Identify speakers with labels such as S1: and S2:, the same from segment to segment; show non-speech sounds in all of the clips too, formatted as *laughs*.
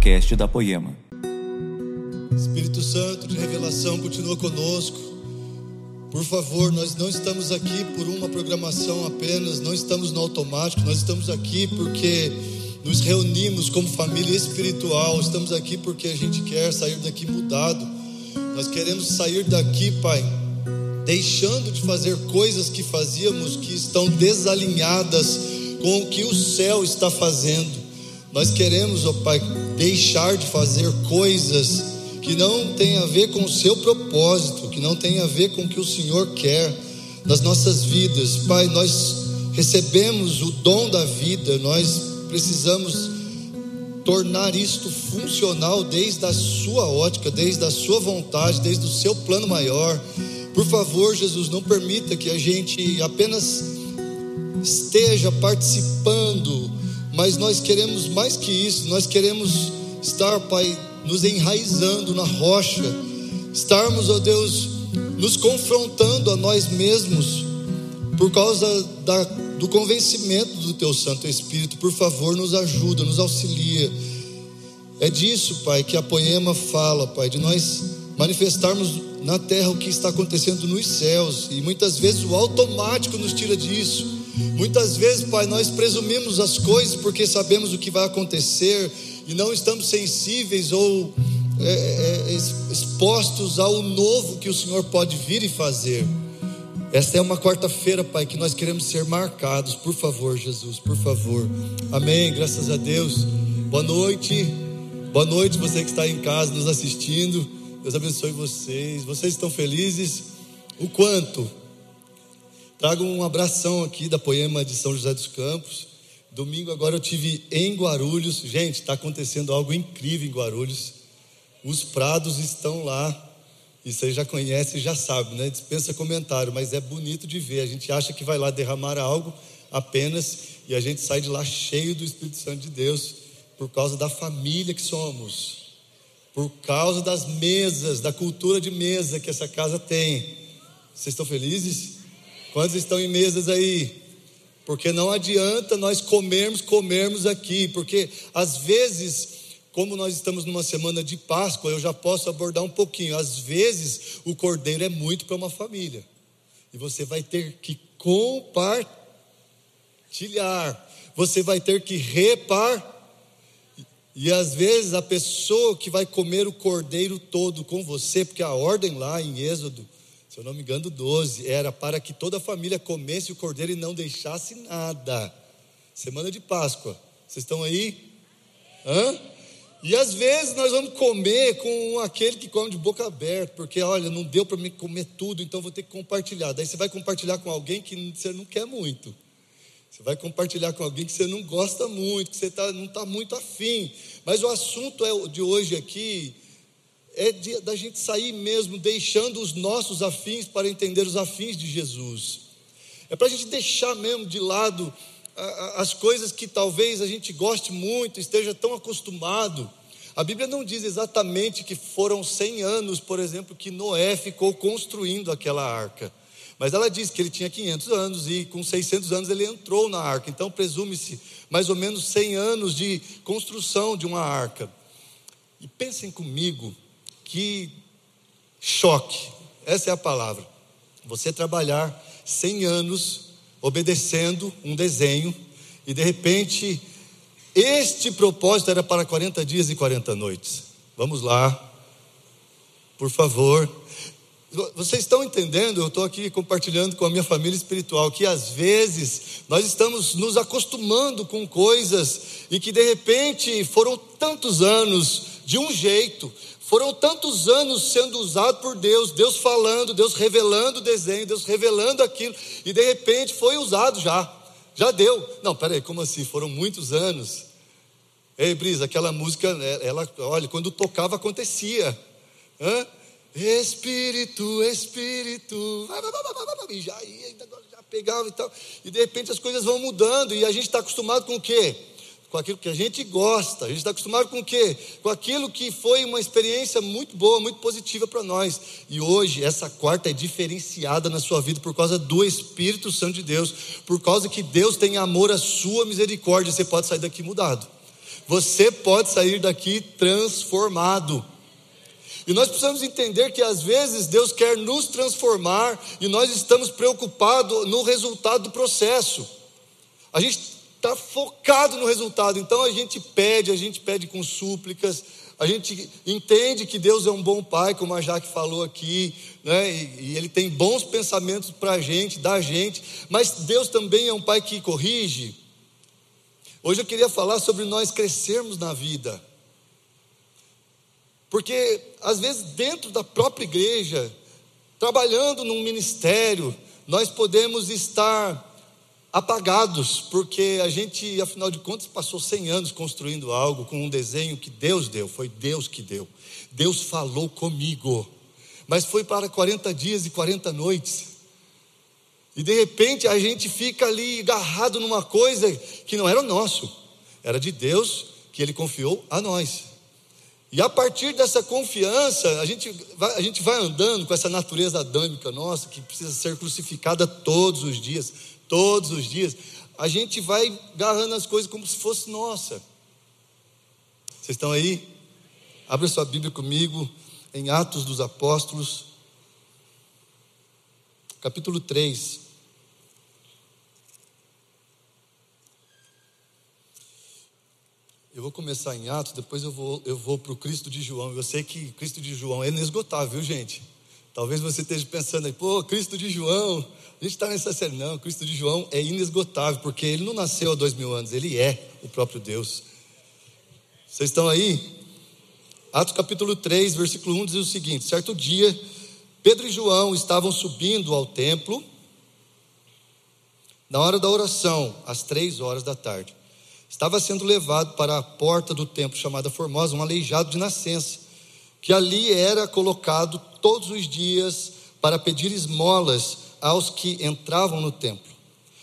S1: podcast da Poema.
S2: Espírito Santo de revelação continua conosco. Por favor, nós não estamos aqui por uma programação apenas, não estamos no automático, nós estamos aqui porque nos reunimos como família espiritual, estamos aqui porque a gente quer sair daqui mudado. Nós queremos sair daqui, Pai, deixando de fazer coisas que fazíamos que estão desalinhadas com o que o céu está fazendo. Nós queremos, ó Pai, deixar de fazer coisas que não têm a ver com o seu propósito, que não têm a ver com o que o Senhor quer nas nossas vidas. Pai, nós recebemos o dom da vida, nós precisamos tornar isto funcional desde a sua ótica, desde a sua vontade, desde o seu plano maior. Por favor, Jesus, não permita que a gente apenas esteja participando, mas nós queremos mais que isso, nós queremos estar, Pai, nos enraizando na rocha, estarmos, ó Deus, nos confrontando a nós mesmos, por causa da, do convencimento do Teu Santo Espírito. Por favor, nos ajuda, nos auxilia. É disso, Pai, que a poema fala, Pai, de nós manifestarmos na terra o que está acontecendo nos céus, e muitas vezes o automático nos tira disso. Muitas vezes, Pai, nós presumimos as coisas porque sabemos o que vai acontecer e não estamos sensíveis ou é, é, expostos ao novo que o Senhor pode vir e fazer. Esta é uma quarta-feira, Pai, que nós queremos ser marcados. Por favor, Jesus, por favor. Amém. Graças a Deus. Boa noite. Boa noite, você que está em casa nos assistindo. Deus abençoe vocês. Vocês estão felizes? O quanto? Trago um abração aqui da Poema de São José dos Campos. Domingo agora eu tive em Guarulhos. Gente, está acontecendo algo incrível em Guarulhos. Os prados estão lá. E vocês já conhecem, já sabem, né? Dispensa comentário, mas é bonito de ver. A gente acha que vai lá derramar algo apenas e a gente sai de lá cheio do Espírito Santo de Deus por causa da família que somos, por causa das mesas, da cultura de mesa que essa casa tem. Vocês estão felizes? Quantos estão em mesas aí? Porque não adianta nós comermos, comermos aqui, porque às vezes, como nós estamos numa semana de Páscoa, eu já posso abordar um pouquinho. Às vezes, o cordeiro é muito para uma família, e você vai ter que compartilhar, você vai ter que repar. E às vezes a pessoa que vai comer o cordeiro todo com você, porque a ordem lá em Êxodo eu não me engano, 12, era para que toda a família comesse o cordeiro e não deixasse nada. Semana de Páscoa. Vocês estão aí? Hã? E às vezes nós vamos comer com aquele que come de boca aberta, porque olha, não deu para mim comer tudo, então vou ter que compartilhar. Daí você vai compartilhar com alguém que você não quer muito. Você vai compartilhar com alguém que você não gosta muito, que você tá, não está muito afim. Mas o assunto é, de hoje aqui é de, da gente sair mesmo deixando os nossos afins para entender os afins de Jesus. É para a gente deixar mesmo de lado as coisas que talvez a gente goste muito, esteja tão acostumado. A Bíblia não diz exatamente que foram 100 anos, por exemplo, que Noé ficou construindo aquela arca. Mas ela diz que ele tinha 500 anos e com 600 anos ele entrou na arca. Então presume-se mais ou menos 100 anos de construção de uma arca. E pensem comigo que choque, essa é a palavra. Você trabalhar 100 anos obedecendo um desenho e de repente este propósito era para 40 dias e 40 noites. Vamos lá, por favor. Vocês estão entendendo? Eu estou aqui compartilhando com a minha família espiritual que às vezes nós estamos nos acostumando com coisas e que de repente foram tantos anos de um jeito, foram tantos anos sendo usados por Deus, Deus falando, Deus revelando o desenho, Deus revelando aquilo, e de repente foi usado já, já deu. Não, peraí, como assim? Foram muitos anos. Ei, Brisa, aquela música, é, ela, olha, quando tocava acontecia. Hã? Espírito, Espírito, e já ia, já pegava e tal, e de repente as coisas vão mudando, e a gente está acostumado com o quê? Com aquilo que a gente gosta. A gente está acostumado com o quê? Com aquilo que foi uma experiência muito boa, muito positiva para nós. E hoje, essa quarta é diferenciada na sua vida por causa do Espírito Santo de Deus, por causa que Deus tem amor à sua misericórdia. Você pode sair daqui mudado. Você pode sair daqui transformado. E nós precisamos entender que às vezes Deus quer nos transformar e nós estamos preocupados no resultado do processo. A gente está focado no resultado, então a gente pede, a gente pede com súplicas, a gente entende que Deus é um bom pai, como a Jaque falou aqui, né? e, e Ele tem bons pensamentos para a gente, da gente, mas Deus também é um pai que corrige. Hoje eu queria falar sobre nós crescermos na vida, porque às vezes dentro da própria igreja, trabalhando num ministério, nós podemos estar apagados, porque a gente, afinal de contas, passou 100 anos construindo algo com um desenho que Deus deu, foi Deus que deu. Deus falou comigo, mas foi para 40 dias e 40 noites. E de repente a gente fica ali agarrado numa coisa que não era nosso, era de Deus que Ele confiou a nós. E a partir dessa confiança, a gente, vai, a gente vai andando com essa natureza adâmica nossa, que precisa ser crucificada todos os dias todos os dias, a gente vai agarrando as coisas como se fosse nossa. Vocês estão aí? Abra sua Bíblia comigo em Atos dos Apóstolos, capítulo 3. Eu vou começar em Atos, depois eu vou, eu vou para o Cristo de João. Eu sei que Cristo de João é inesgotável, viu, gente? Talvez você esteja pensando aí, pô, Cristo de João, a gente está nessa série, não, Cristo de João é inesgotável, porque ele não nasceu há dois mil anos, ele é o próprio Deus. Vocês estão aí? Atos capítulo 3, versículo 1 diz o seguinte: certo dia, Pedro e João estavam subindo ao templo, na hora da oração, às três horas da tarde. Estava sendo levado para a porta do templo chamada Formosa, um aleijado de nascença, que ali era colocado todos os dias para pedir esmolas aos que entravam no templo.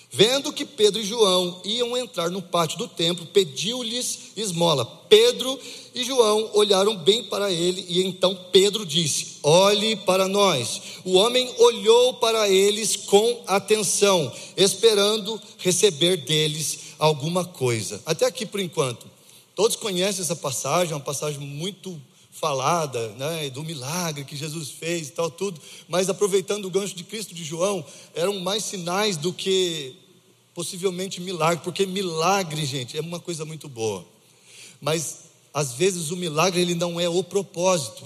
S2: Vendo que Pedro e João iam entrar no pátio do templo, pediu-lhes esmola. Pedro e João olharam bem para ele, e então Pedro disse: Olhe para nós. O homem olhou para eles com atenção, esperando receber deles alguma coisa. Até aqui por enquanto. Todos conhecem essa passagem, é uma passagem muito falada, né, do milagre que Jesus fez e tal, tudo, mas aproveitando o gancho de Cristo de João, eram mais sinais do que possivelmente milagre, porque milagre, gente, é uma coisa muito boa, mas às vezes o milagre ele não é o propósito.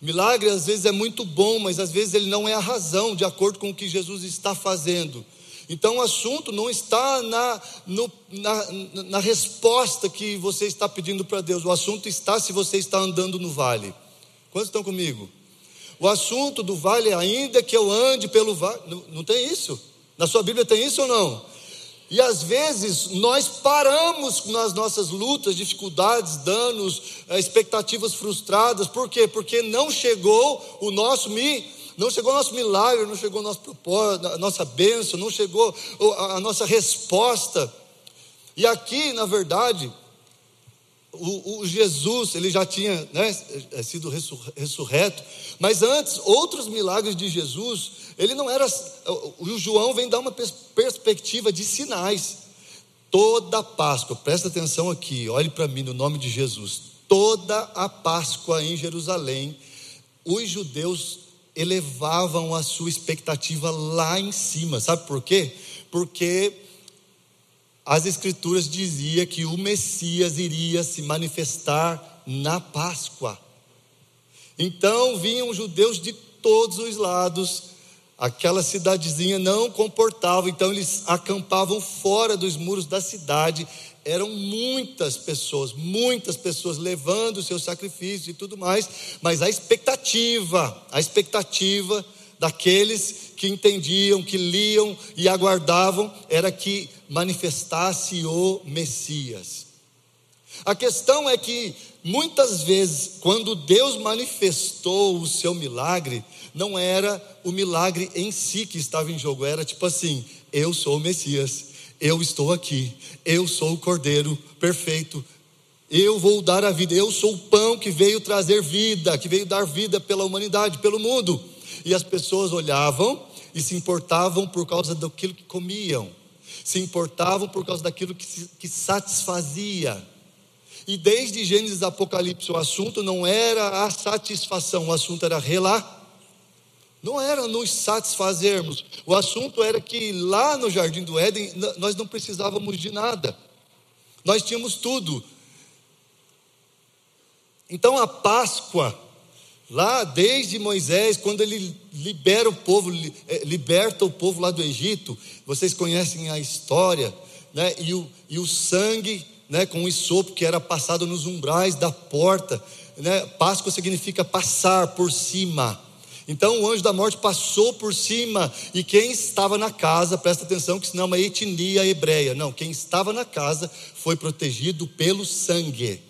S2: Milagre às vezes é muito bom, mas às vezes ele não é a razão, de acordo com o que Jesus está fazendo. Então o assunto não está na, no, na, na resposta que você está pedindo para Deus, o assunto está se você está andando no vale. Quantos estão comigo? O assunto do vale, ainda que eu ande pelo vale, não, não tem isso? Na sua Bíblia tem isso ou não? E às vezes nós paramos nas nossas lutas, dificuldades, danos, eh, expectativas frustradas, por quê? Porque não chegou o nosso me não chegou o nosso milagre, não chegou nosso propósito, a nossa bênção, não chegou a nossa resposta. E aqui, na verdade, o, o, Jesus, ele já tinha né, é, sido ressurreto, mas antes, outros milagres de Jesus, ele não era. O João vem dar uma perspectiva de sinais. Toda a Páscoa, presta atenção aqui, olhe para mim no nome de Jesus. Toda a Páscoa em Jerusalém, os judeus elevavam a sua expectativa lá em cima. Sabe por quê? Porque as escrituras dizia que o Messias iria se manifestar na Páscoa. Então vinham judeus de todos os lados. Aquela cidadezinha não comportava, então eles acampavam fora dos muros da cidade eram muitas pessoas, muitas pessoas levando o seu sacrifício e tudo mais, mas a expectativa, a expectativa daqueles que entendiam, que liam e aguardavam era que manifestasse o Messias. A questão é que muitas vezes, quando Deus manifestou o seu milagre, não era o milagre em si que estava em jogo, era tipo assim: eu sou o Messias eu estou aqui, eu sou o Cordeiro perfeito, eu vou dar a vida, eu sou o pão que veio trazer vida, que veio dar vida pela humanidade, pelo mundo. E as pessoas olhavam e se importavam por causa daquilo que comiam, se importavam por causa daquilo que, que satisfazia. E desde Gênesis Apocalipse, o assunto não era a satisfação, o assunto era relar. Não era nos satisfazermos. O assunto era que lá no jardim do Éden nós não precisávamos de nada. Nós tínhamos tudo. Então a Páscoa, lá desde Moisés, quando ele libera o povo, eh, liberta o povo lá do Egito, vocês conhecem a história, né? E o, e o sangue, né? Com o sopo que era passado nos umbrais da porta, né? Páscoa significa passar por cima. Então o anjo da morte passou por cima, e quem estava na casa, presta atenção que senão é uma etnia hebreia. Não, quem estava na casa foi protegido pelo sangue.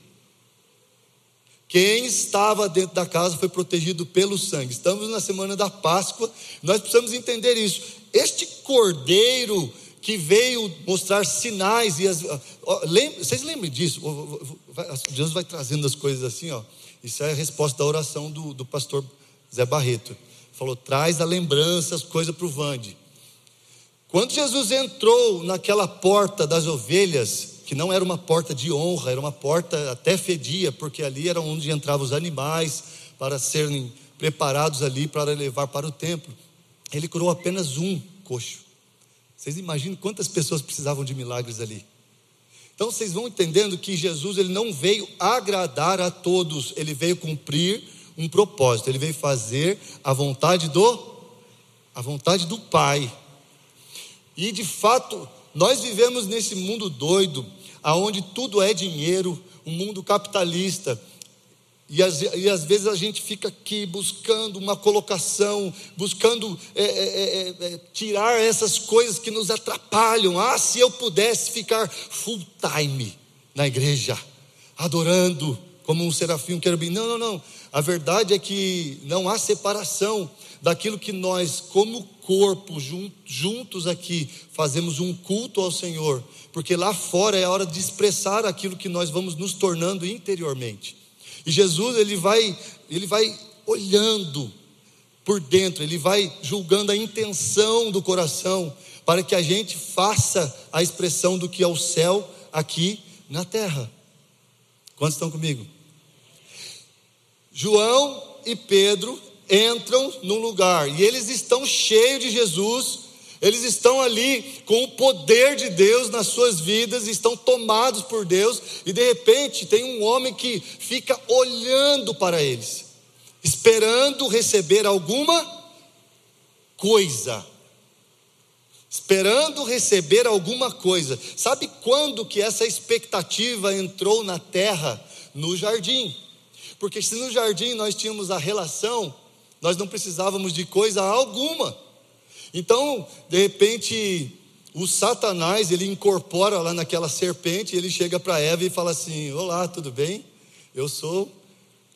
S2: Quem estava dentro da casa foi protegido pelo sangue. Estamos na semana da Páscoa, nós precisamos entender isso. Este cordeiro que veio mostrar sinais e as, lembra, vocês lembram disso? Jesus vai trazendo as coisas assim, ó. Isso é a resposta da oração do, do pastor Zé Barreto. Falou: traz a lembrança, as coisas para o Vande. Quando Jesus entrou naquela porta das ovelhas, que não era uma porta de honra, era uma porta até fedia, porque ali era onde entravam os animais para serem preparados ali para levar para o templo. Ele curou apenas um coxo. Vocês imaginam quantas pessoas precisavam de milagres ali? Então vocês vão entendendo que Jesus ele não veio agradar a todos, ele veio cumprir um propósito, ele veio fazer a vontade do a vontade do Pai. E de fato, nós vivemos nesse mundo doido, aonde tudo é dinheiro, um mundo capitalista. E às, e às, vezes a gente fica aqui buscando uma colocação, buscando é, é, é, é, é tirar essas coisas que nos atrapalham. Ah, se eu pudesse ficar full time na igreja, adorando como um serafim, um querubim. Não, não, não. A verdade é que não há separação daquilo que nós, como corpo, juntos aqui, fazemos um culto ao Senhor, porque lá fora é a hora de expressar aquilo que nós vamos nos tornando interiormente. E Jesus, ele vai, ele vai olhando por dentro, ele vai julgando a intenção do coração, para que a gente faça a expressão do que é o céu aqui na terra. Quantos estão comigo? João e Pedro entram num lugar e eles estão cheios de Jesus, eles estão ali com o poder de Deus nas suas vidas, estão tomados por Deus, e de repente tem um homem que fica olhando para eles, esperando receber alguma coisa. Esperando receber alguma coisa. Sabe quando que essa expectativa entrou na terra? No jardim. Porque se no jardim nós tínhamos a relação nós não precisávamos de coisa alguma. Então, de repente, o Satanás, ele incorpora lá naquela serpente, ele chega para Eva e fala assim: Olá, tudo bem? Eu sou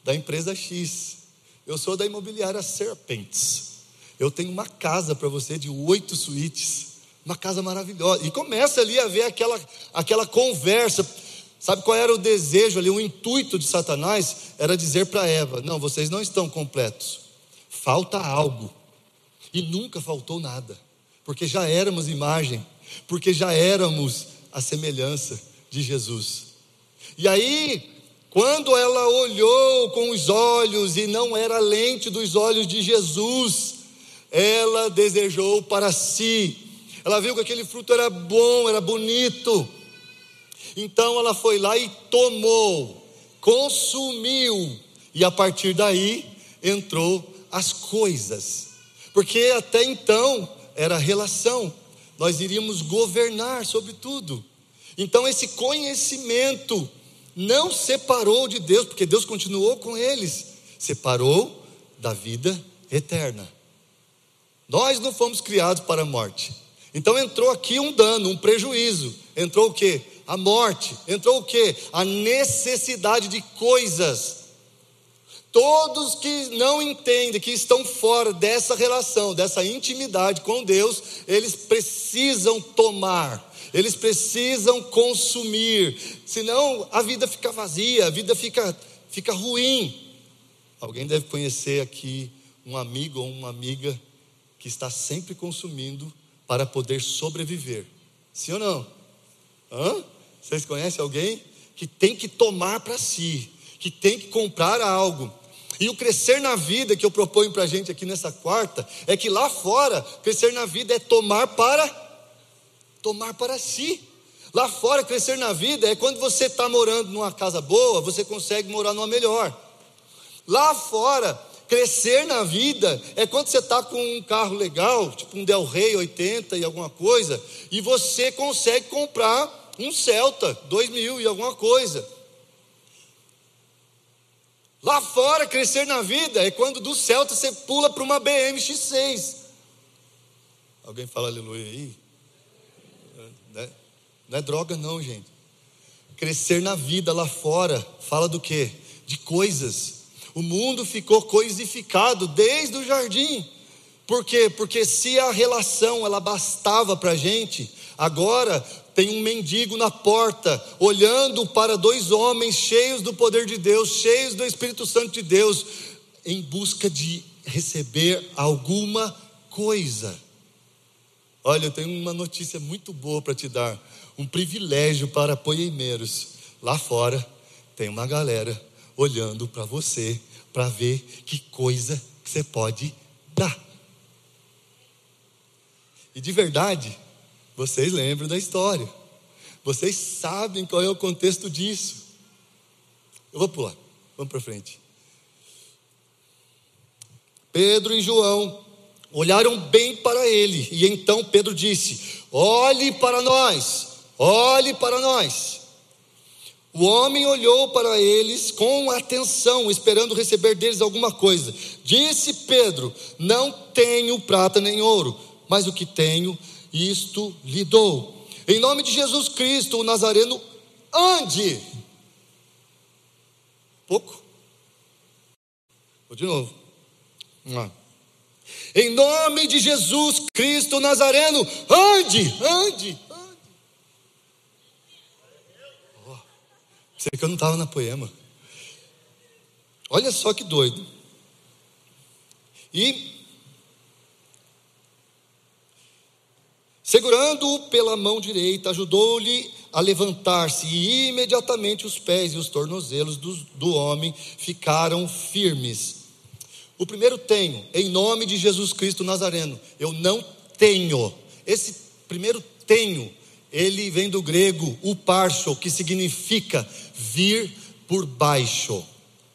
S2: da empresa X, eu sou da imobiliária Serpentes. Eu tenho uma casa para você de oito suítes, uma casa maravilhosa. E começa ali a ver aquela, aquela conversa. Sabe qual era o desejo ali, o intuito de Satanás? Era dizer para Eva: Não, vocês não estão completos falta algo. E nunca faltou nada, porque já éramos imagem, porque já éramos a semelhança de Jesus. E aí, quando ela olhou com os olhos e não era lente dos olhos de Jesus, ela desejou para si. Ela viu que aquele fruto era bom, era bonito. Então ela foi lá e tomou, consumiu, e a partir daí entrou as coisas, porque até então era relação, nós iríamos governar sobre tudo. Então esse conhecimento não separou de Deus, porque Deus continuou com eles, separou da vida eterna. Nós não fomos criados para a morte. Então entrou aqui um dano, um prejuízo. Entrou o que? A morte. Entrou o que? A necessidade de coisas. Todos que não entendem, que estão fora dessa relação, dessa intimidade com Deus, eles precisam tomar, eles precisam consumir, senão a vida fica vazia, a vida fica, fica ruim. Alguém deve conhecer aqui um amigo ou uma amiga que está sempre consumindo para poder sobreviver. Sim ou não? Hã? Vocês conhecem alguém que tem que tomar para si, que tem que comprar algo. E o crescer na vida que eu proponho para a gente aqui nessa quarta é que lá fora, crescer na vida é tomar para tomar para si. Lá fora, crescer na vida é quando você está morando numa casa boa, você consegue morar numa melhor. Lá fora, crescer na vida é quando você está com um carro legal, tipo um Del Rey 80 e alguma coisa, e você consegue comprar um Celta 2000 e alguma coisa. Lá fora, crescer na vida é quando do Celta você pula para uma BM X6. Alguém fala aleluia aí? Não é, não é droga, não, gente. Crescer na vida lá fora fala do quê? De coisas. O mundo ficou coisificado desde o jardim. Por quê? Porque se a relação ela bastava para a gente, agora tem um mendigo na porta, olhando para dois homens cheios do poder de Deus, cheios do Espírito Santo de Deus, em busca de receber alguma coisa. Olha, eu tenho uma notícia muito boa para te dar, um privilégio para poemeiros. Lá fora tem uma galera olhando para você para ver que coisa que você pode dar. E de verdade, vocês lembram da história. Vocês sabem qual é o contexto disso. Eu vou pular. Vamos para frente. Pedro e João olharam bem para ele, e então Pedro disse: Olhe para nós, olhe para nós. O homem olhou para eles com atenção, esperando receber deles alguma coisa. Disse Pedro: Não tenho prata nem ouro, mas o que tenho isto lhe dou. Em nome de Jesus Cristo, o Nazareno, ande. Pouco. Vou de novo. Em nome de Jesus Cristo Nazareno, ande, ande, ande. Oh, sei que eu não estava na poema. Olha só que doido. E Segurando-o pela mão direita, ajudou-lhe a levantar-se, e imediatamente os pés e os tornozelos do, do homem ficaram firmes. O primeiro tenho, em nome de Jesus Cristo Nazareno. Eu não tenho. Esse primeiro tenho, ele vem do grego uparcho, que significa vir por baixo.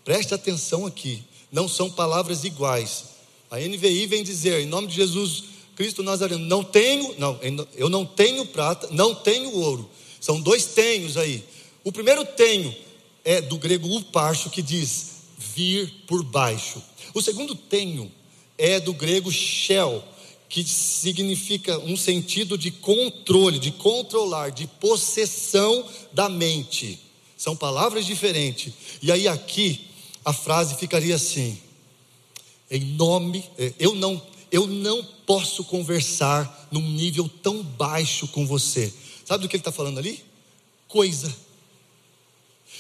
S2: Preste atenção aqui, não são palavras iguais. A NVI vem dizer, em nome de Jesus Cristo Nazareno, não tenho, não, eu não tenho prata, não tenho ouro. São dois tenhos aí. O primeiro tenho é do grego uparcho que diz vir por baixo. O segundo tenho é do grego shell, que significa um sentido de controle, de controlar, de possessão da mente. São palavras diferentes. E aí aqui a frase ficaria assim: em nome, eh, eu não eu não posso conversar num nível tão baixo com você. Sabe do que ele está falando ali? Coisa.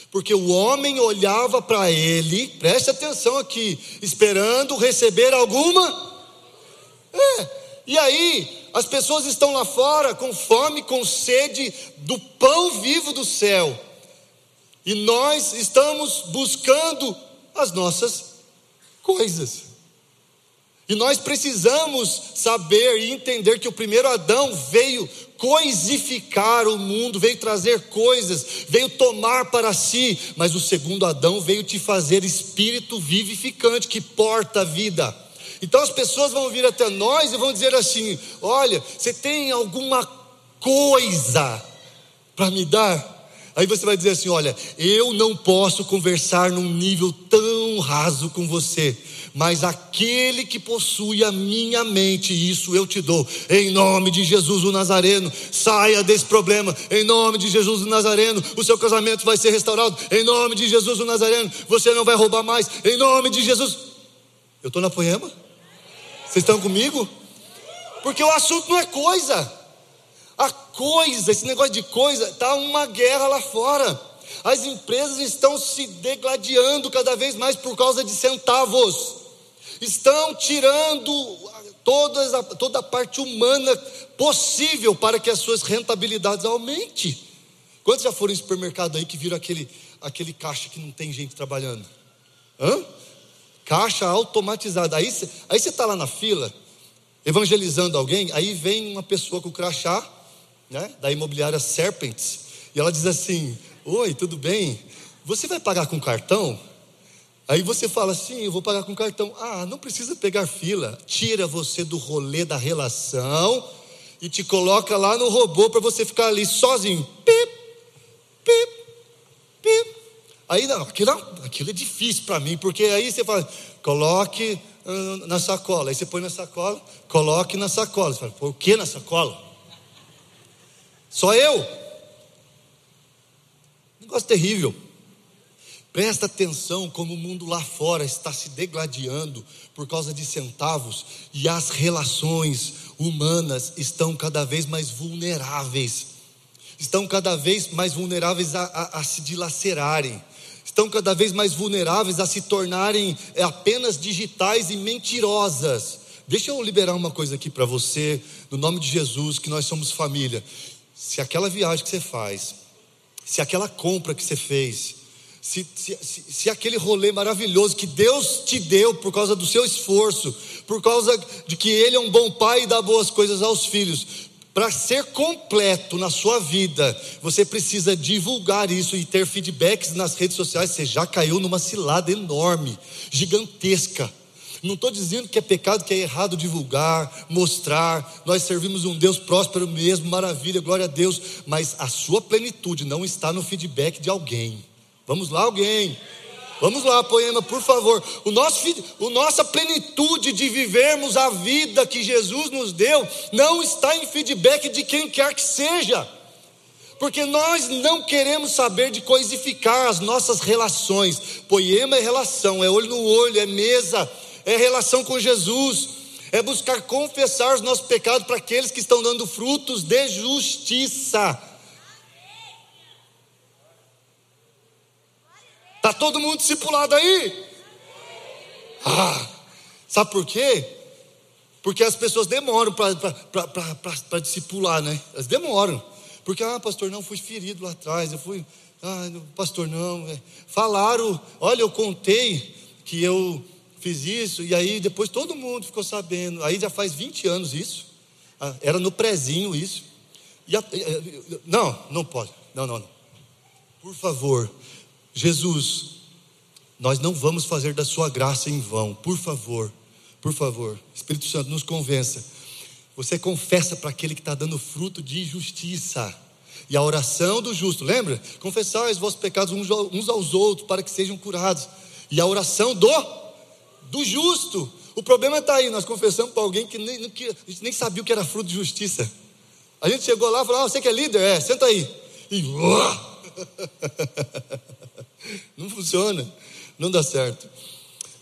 S2: Porque o homem olhava para ele, preste atenção aqui, esperando receber alguma. É, e aí, as pessoas estão lá fora com fome, com sede do pão vivo do céu. E nós estamos buscando as nossas coisas. E nós precisamos saber e entender que o primeiro Adão veio coisificar o mundo, veio trazer coisas, veio tomar para si, mas o segundo Adão veio te fazer espírito vivificante que porta a vida. Então as pessoas vão vir até nós e vão dizer assim: Olha, você tem alguma coisa para me dar? Aí você vai dizer assim: Olha, eu não posso conversar num nível tão raso com você mas aquele que possui a minha mente, isso eu te dou, em nome de Jesus o Nazareno, saia desse problema, em nome de Jesus o Nazareno, o seu casamento vai ser restaurado, em nome de Jesus o Nazareno, você não vai roubar mais, em nome de Jesus. Eu estou na poema? Vocês estão comigo? Porque o assunto não é coisa, coisa, esse negócio de coisa, está uma guerra lá fora. As empresas estão se degladiando cada vez mais por causa de centavos estão tirando toda a, toda a parte humana possível para que as suas rentabilidades aumentem. Quantos já foram em supermercado aí que viram aquele, aquele caixa que não tem gente trabalhando? Hã? Caixa automatizada. Aí você aí está lá na fila, evangelizando alguém, aí vem uma pessoa com o crachá, né, da imobiliária Serpents, e ela diz assim: Oi, tudo bem? Você vai pagar com cartão? Aí você fala assim: Eu vou pagar com cartão. Ah, não precisa pegar fila. Tira você do rolê da relação e te coloca lá no robô para você ficar ali sozinho. Pip, pip, pip. Aí não, aquilo, aquilo é difícil para mim, porque aí você fala, coloque uh, na sacola. Aí você põe na sacola, coloque na sacola. Você fala, por que na sacola? Só eu? Negócio terrível. Presta atenção como o mundo lá fora está se degladiando por causa de centavos e as relações humanas estão cada vez mais vulneráveis, estão cada vez mais vulneráveis a, a, a se dilacerarem estão cada vez mais vulneráveis a se tornarem é, apenas digitais e mentirosas. Deixa eu liberar uma coisa aqui para você, no nome de Jesus, que nós somos família. Se aquela viagem que você faz, se aquela compra que você fez, se, se, se, se, aquele rolê maravilhoso que Deus te deu por causa do seu esforço, por causa de que Ele é um bom pai e dá boas coisas aos filhos, para ser completo na sua vida, você precisa divulgar isso e ter feedbacks nas redes sociais. Você já caiu numa cilada enorme, gigantesca. Não estou dizendo que é pecado, que é errado divulgar, mostrar. Nós servimos um Deus próspero mesmo, maravilha, glória a Deus. Mas a sua plenitude não está no feedback de alguém. Vamos lá, alguém. Vamos lá, poema, por favor. O nosso, o nossa plenitude de vivermos a vida que Jesus nos deu não está em feedback de quem quer que seja. Porque nós não queremos saber de coisificar as nossas relações. Poema é relação, é olho no olho, é mesa, é relação com Jesus, é buscar confessar os nossos pecados para aqueles que estão dando frutos de justiça. Está todo mundo discipulado aí? Ah, sabe por quê? Porque as pessoas demoram para discipular, né? Elas demoram. Porque, ah, pastor, não, fui ferido lá atrás, eu fui, ah, pastor, não. É. Falaram, olha, eu contei que eu fiz isso, e aí depois todo mundo ficou sabendo. Aí já faz 20 anos isso. Ah, era no prezinho isso. A, não, não pode. Não, não, não. Por favor, Jesus, nós não vamos fazer da sua graça em vão, por favor, por favor, Espírito Santo, nos convença. Você confessa para aquele que está dando fruto de justiça. E a oração do justo, lembra? Confessar os vossos pecados uns aos outros para que sejam curados. E a oração do do justo. O problema está aí, nós confessamos para alguém que nem, que a gente nem sabia o que era fruto de justiça. A gente chegou lá e falou: ah, você que é líder? É, senta aí. E. *laughs* Não funciona, não dá certo.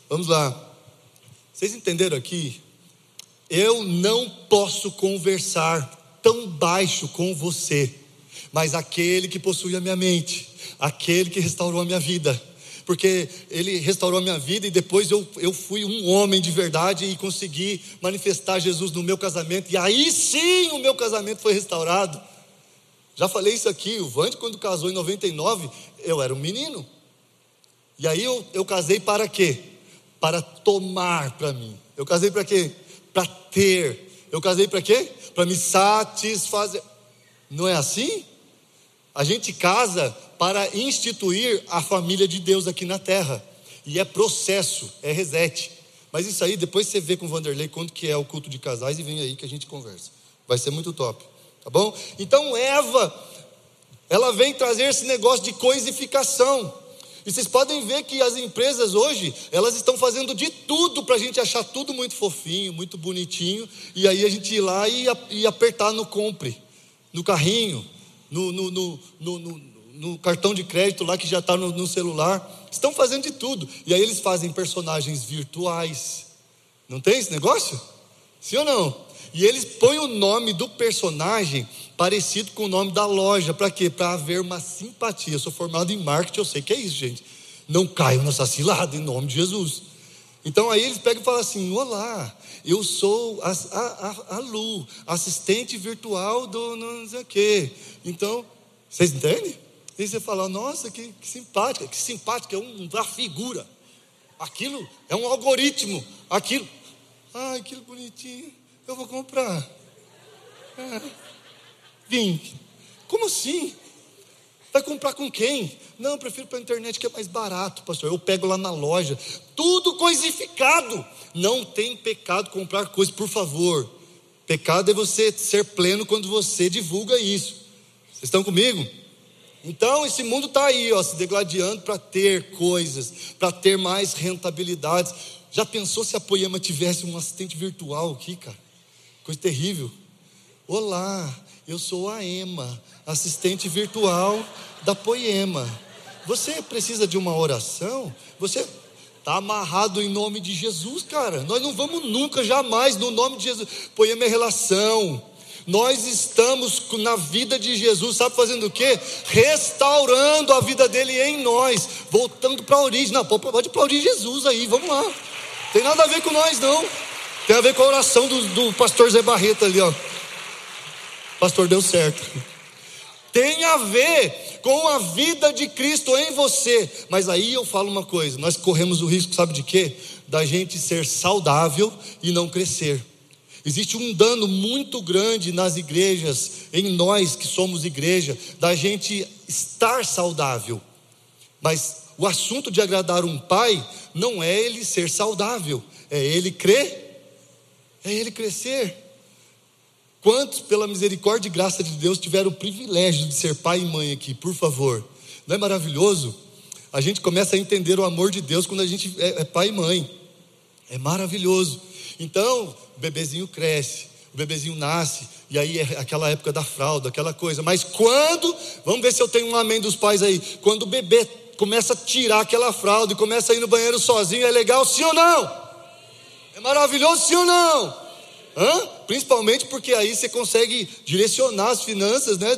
S2: Vamos lá. Vocês entenderam aqui? Eu não posso conversar tão baixo com você, mas aquele que possui a minha mente, aquele que restaurou a minha vida, porque ele restaurou a minha vida e depois eu, eu fui um homem de verdade e consegui manifestar Jesus no meu casamento, e aí sim o meu casamento foi restaurado. Já falei isso aqui, o Vande, quando casou em 99, eu era um menino. E aí eu, eu casei para quê? Para tomar para mim. Eu casei para quê? Para ter. Eu casei para quê? Para me satisfazer. Não é assim? A gente casa para instituir a família de Deus aqui na terra. E é processo, é reset. Mas isso aí depois você vê com o Vanderlei quanto que é o culto de casais e vem aí que a gente conversa. Vai ser muito top. Tá bom? Então Eva, ela vem trazer esse negócio de coisificação. E vocês podem ver que as empresas hoje, elas estão fazendo de tudo para a gente achar tudo muito fofinho, muito bonitinho, e aí a gente ir lá e, e apertar no compre, no carrinho, no, no, no, no, no cartão de crédito lá que já está no, no celular. Estão fazendo de tudo. E aí eles fazem personagens virtuais. Não tem esse negócio? Sim ou não? E eles põem o nome do personagem parecido com o nome da loja. Para quê? Para haver uma simpatia. Eu sou formado em marketing, eu sei que é isso, gente. Não caiam nessa cilada em nome de Jesus. Então aí eles pegam e falam assim: Olá, eu sou a, a, a Lu, assistente virtual do não sei o quê. Então, Vocês entendem? E você fala, nossa, que, que simpática, que simpática, é uma figura. Aquilo é um algoritmo. Aquilo, ai, aquilo bonitinho, eu vou comprar. Vim. Como assim? Vai comprar com quem? Não, eu prefiro pela internet que é mais barato, pastor. Eu pego lá na loja. Tudo coisificado. Não tem pecado comprar coisas, por favor. Pecado é você ser pleno quando você divulga isso. Vocês estão comigo? Então, esse mundo está aí, ó, se degladiando para ter coisas, para ter mais rentabilidades. Já pensou se a Poema tivesse um assistente virtual aqui, cara? Coisa terrível. Olá, eu sou a Ema, assistente virtual da Poema. Você precisa de uma oração? Você está amarrado em nome de Jesus, cara. Nós não vamos nunca, jamais, no nome de Jesus. Poema é relação. Nós estamos na vida de Jesus, sabe fazendo o quê? Restaurando a vida dele em nós, voltando para a origem. Não, pode aplaudir Jesus aí, vamos lá. Tem nada a ver com nós, não. Tem a ver com a oração do, do pastor Zé Barreto ali, ó. Pastor, deu certo. Tem a ver com a vida de Cristo em você. Mas aí eu falo uma coisa: nós corremos o risco, sabe de quê? Da gente ser saudável e não crescer. Existe um dano muito grande nas igrejas, em nós que somos igreja, da gente estar saudável. Mas o assunto de agradar um pai não é ele ser saudável, é ele crer, é ele crescer. Quantos, pela misericórdia e graça de Deus, tiveram o privilégio de ser pai e mãe aqui, por favor? Não é maravilhoso? A gente começa a entender o amor de Deus quando a gente é, é pai e mãe. É maravilhoso. Então, o bebezinho cresce, o bebezinho nasce, e aí é aquela época da fralda, aquela coisa. Mas quando, vamos ver se eu tenho um amém dos pais aí, quando o bebê começa a tirar aquela fralda e começa a ir no banheiro sozinho, é legal sim ou não? É maravilhoso sim ou não? Hã? Principalmente porque aí você consegue direcionar as finanças né,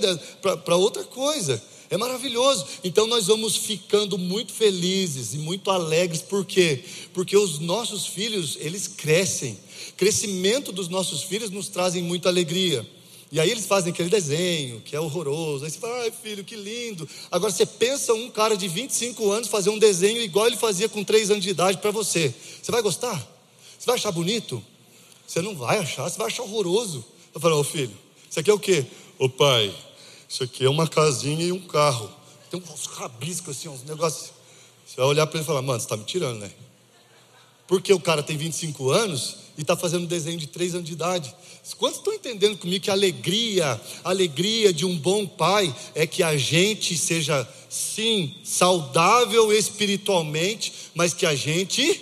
S2: para outra coisa. É maravilhoso. Então nós vamos ficando muito felizes e muito alegres, por quê? Porque os nossos filhos, eles crescem. Crescimento dos nossos filhos nos trazem muita alegria. E aí eles fazem aquele desenho que é horroroso. Aí você fala, ai filho, que lindo. Agora você pensa um cara de 25 anos fazer um desenho igual ele fazia com 3 anos de idade para você. Você vai gostar? Você vai achar bonito? Você não vai achar, você vai achar horroroso. Eu falo, ô filho, isso aqui é o quê? Ô pai, isso aqui é uma casinha e um carro. Tem uns rabiscos assim, uns negócios. Você vai olhar para ele e falar, mano, você está me tirando, né? Porque o cara tem 25 anos e está fazendo desenho de 3 anos de idade. Quantos estão entendendo comigo que a alegria, a alegria de um bom pai é que a gente seja, sim, saudável espiritualmente, mas que a gente.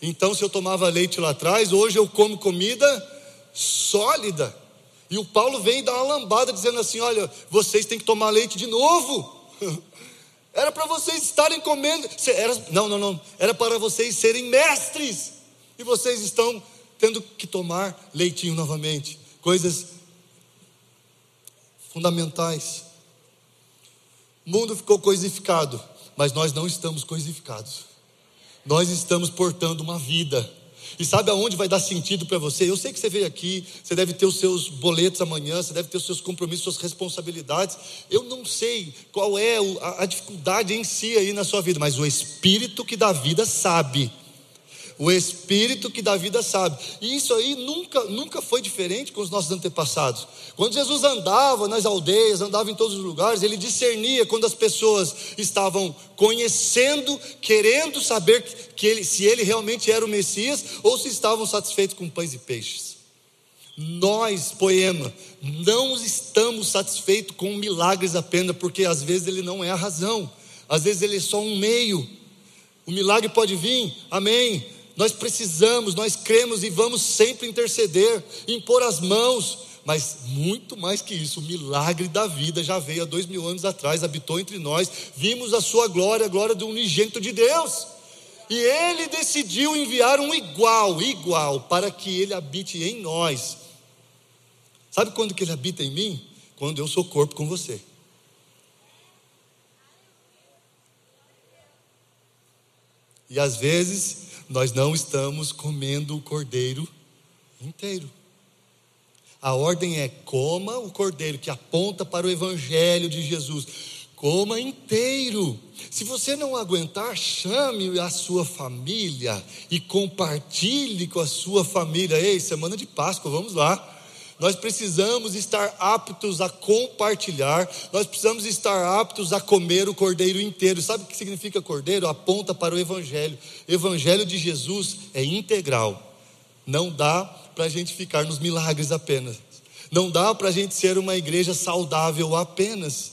S2: Então, se eu tomava leite lá atrás, hoje eu como comida sólida. E o Paulo vem dar uma lambada dizendo assim: olha, vocês têm que tomar leite de novo. *laughs* Era para vocês estarem comendo. Era, não, não, não. Era para vocês serem mestres. E vocês estão tendo que tomar leitinho novamente. Coisas fundamentais. O mundo ficou coisificado, mas nós não estamos coisificados. Nós estamos portando uma vida. E sabe aonde vai dar sentido para você? Eu sei que você veio aqui, você deve ter os seus boletos amanhã, você deve ter os seus compromissos, suas responsabilidades. Eu não sei qual é a dificuldade em si aí na sua vida, mas o Espírito que dá vida sabe o Espírito que dá vida sabe. E isso aí nunca, nunca foi diferente com os nossos antepassados. Quando Jesus andava nas aldeias, andava em todos os lugares, ele discernia quando as pessoas estavam conhecendo, querendo saber que ele, se ele realmente era o Messias ou se estavam satisfeitos com pães e peixes. Nós, poema, não estamos satisfeitos com milagres apenas, porque às vezes ele não é a razão, às vezes ele é só um meio. O milagre pode vir, amém, nós precisamos, nós cremos e vamos sempre interceder, impor as mãos, mas muito mais que isso, o milagre da vida já veio há dois mil anos atrás, habitou entre nós, vimos a sua glória, a glória do unigênito de Deus, e ele decidiu enviar um igual, igual, para que ele habite em nós. Sabe quando que ele habita em mim? Quando eu sou corpo com você. E às vezes nós não estamos comendo o cordeiro inteiro. A ordem é: coma o cordeiro que aponta para o evangelho de Jesus. Coma inteiro. Se você não aguentar, chame a sua família e compartilhe com a sua família. Ei, semana de Páscoa, vamos lá. Nós precisamos estar aptos a compartilhar, nós precisamos estar aptos a comer o cordeiro inteiro. Sabe o que significa cordeiro? Aponta para o Evangelho. O Evangelho de Jesus é integral. Não dá para a gente ficar nos milagres apenas. Não dá para a gente ser uma igreja saudável apenas.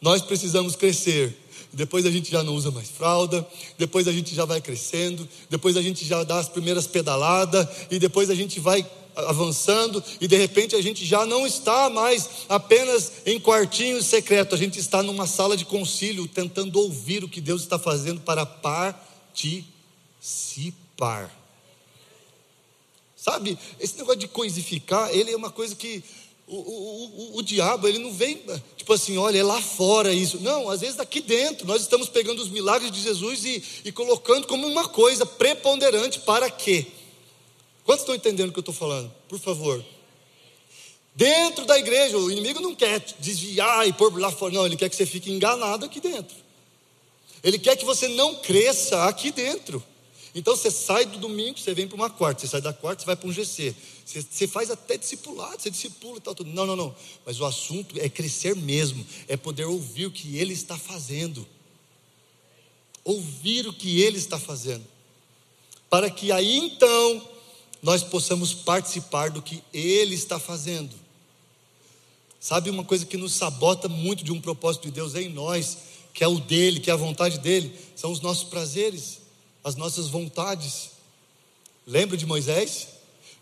S2: Nós precisamos crescer. Depois a gente já não usa mais fralda, depois a gente já vai crescendo, depois a gente já dá as primeiras pedaladas, e depois a gente vai avançando e de repente a gente já não está mais apenas em quartinho secreto, a gente está numa sala de concílio tentando ouvir o que Deus está fazendo para participar. Sabe, esse negócio de coisificar, ele é uma coisa que o, o, o, o, diabo, ele não vem, tipo assim, olha, é lá fora isso. Não, às vezes aqui dentro, nós estamos pegando os milagres de Jesus e, e colocando como uma coisa preponderante para quê? Quantos estão entendendo o que eu estou falando? Por favor. Dentro da igreja, o inimigo não quer desviar e pôr lá fora, não, ele quer que você fique enganado aqui dentro. Ele quer que você não cresça aqui dentro. Então você sai do domingo, você vem para uma quarta, você sai da quarta, você vai para um GC. Você, você faz até discipulado, você discipula e tal, tudo. Não, não, não. Mas o assunto é crescer mesmo, é poder ouvir o que ele está fazendo. Ouvir o que ele está fazendo. Para que aí então nós possamos participar do que Ele está fazendo. Sabe uma coisa que nos sabota muito de um propósito de Deus em nós, que é o dele, que é a vontade dele, são os nossos prazeres, as nossas vontades. Lembra de Moisés?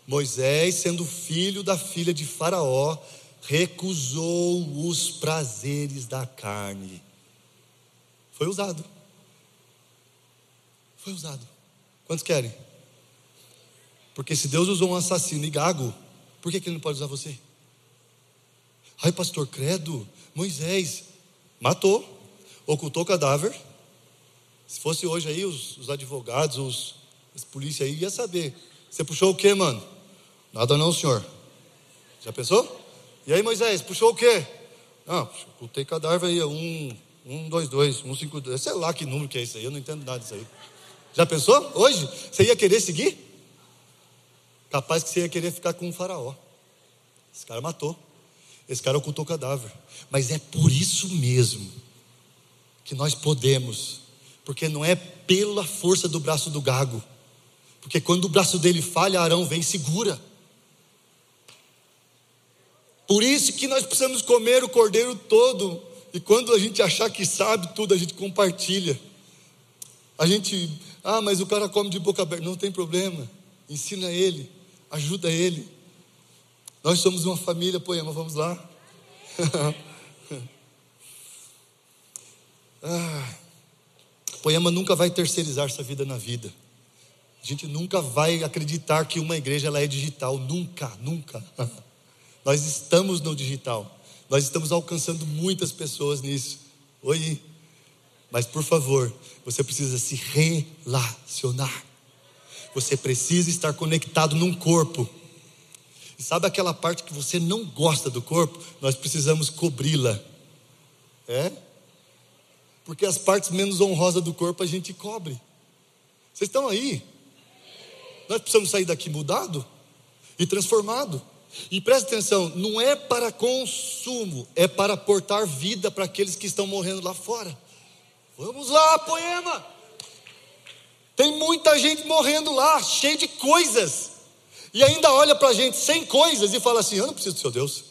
S2: Moisés, sendo filho da filha de Faraó, recusou os prazeres da carne. Foi usado. Foi usado. Quantos querem? Porque se Deus usou um assassino e gago, por que, que ele não pode usar você? Ai, pastor, credo, Moisés matou, ocultou o cadáver. Se fosse hoje aí, os, os advogados, os, as polícias aí, ia saber. Você puxou o que, mano? Nada não, senhor. Já pensou? E aí, Moisés, puxou o quê? Não, ocultei cadáver aí, um, um, dois, dois, um, cinco, dois. Sei lá que número que é isso aí, eu não entendo nada disso aí. Já pensou? Hoje? Você ia querer seguir? Capaz que você ia querer ficar com um faraó. Esse cara matou. Esse cara ocultou o cadáver. Mas é por isso mesmo que nós podemos. Porque não é pela força do braço do gago. Porque quando o braço dele falha, Arão vem e segura. Por isso que nós precisamos comer o cordeiro todo. E quando a gente achar que sabe tudo, a gente compartilha. A gente, ah, mas o cara come de boca aberta. Não tem problema. Ensina ele ajuda ele. Nós somos uma família, Poema, vamos lá. *laughs* ah, Poema nunca vai terceirizar essa vida na vida. A gente nunca vai acreditar que uma igreja ela é digital, nunca, nunca. *laughs* Nós estamos no digital. Nós estamos alcançando muitas pessoas nisso. Oi. Mas por favor, você precisa se relacionar. Você precisa estar conectado num corpo. E sabe aquela parte que você não gosta do corpo? Nós precisamos cobri-la. É? Porque as partes menos honrosas do corpo a gente cobre. Vocês estão aí? Nós precisamos sair daqui mudado e transformado. E preste atenção, não é para consumo, é para portar vida para aqueles que estão morrendo lá fora. Vamos lá, poema! Tem muita gente morrendo lá, cheio de coisas. E ainda olha para a gente sem coisas e fala assim: Eu não preciso do seu Deus.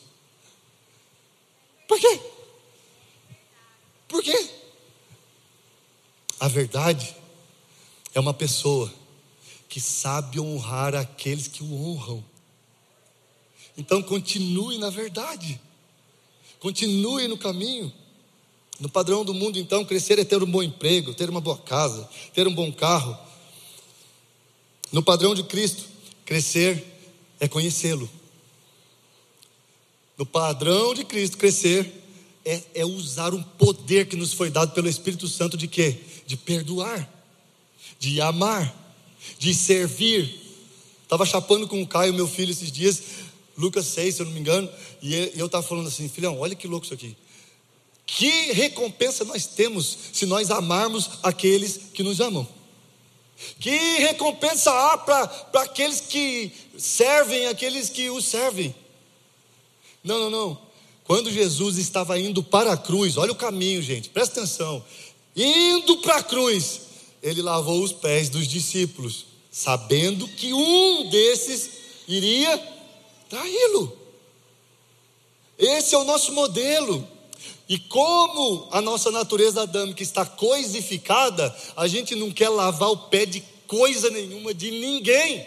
S2: Por quê? Por quê? A verdade é uma pessoa que sabe honrar aqueles que o honram. Então continue na verdade, continue no caminho. No padrão do mundo, então, crescer é ter um bom emprego, ter uma boa casa, ter um bom carro. No padrão de Cristo, crescer é conhecê-lo. No padrão de Cristo, crescer é, é, usar um poder que nos foi dado pelo Espírito Santo de quê? De perdoar, de amar, de servir. Estava chapando com o Caio, meu filho, esses dias. Lucas 6, se eu não me engano, e eu estava falando assim, filhão, olha que louco isso aqui. Que recompensa nós temos se nós amarmos aqueles que nos amam? Que recompensa há para aqueles que servem, aqueles que os servem? Não, não, não. Quando Jesus estava indo para a cruz, olha o caminho, gente, presta atenção. Indo para a cruz, ele lavou os pés dos discípulos, sabendo que um desses iria traí-lo. Esse é o nosso modelo. E como a nossa natureza adâmica está coisificada, a gente não quer lavar o pé de coisa nenhuma de ninguém.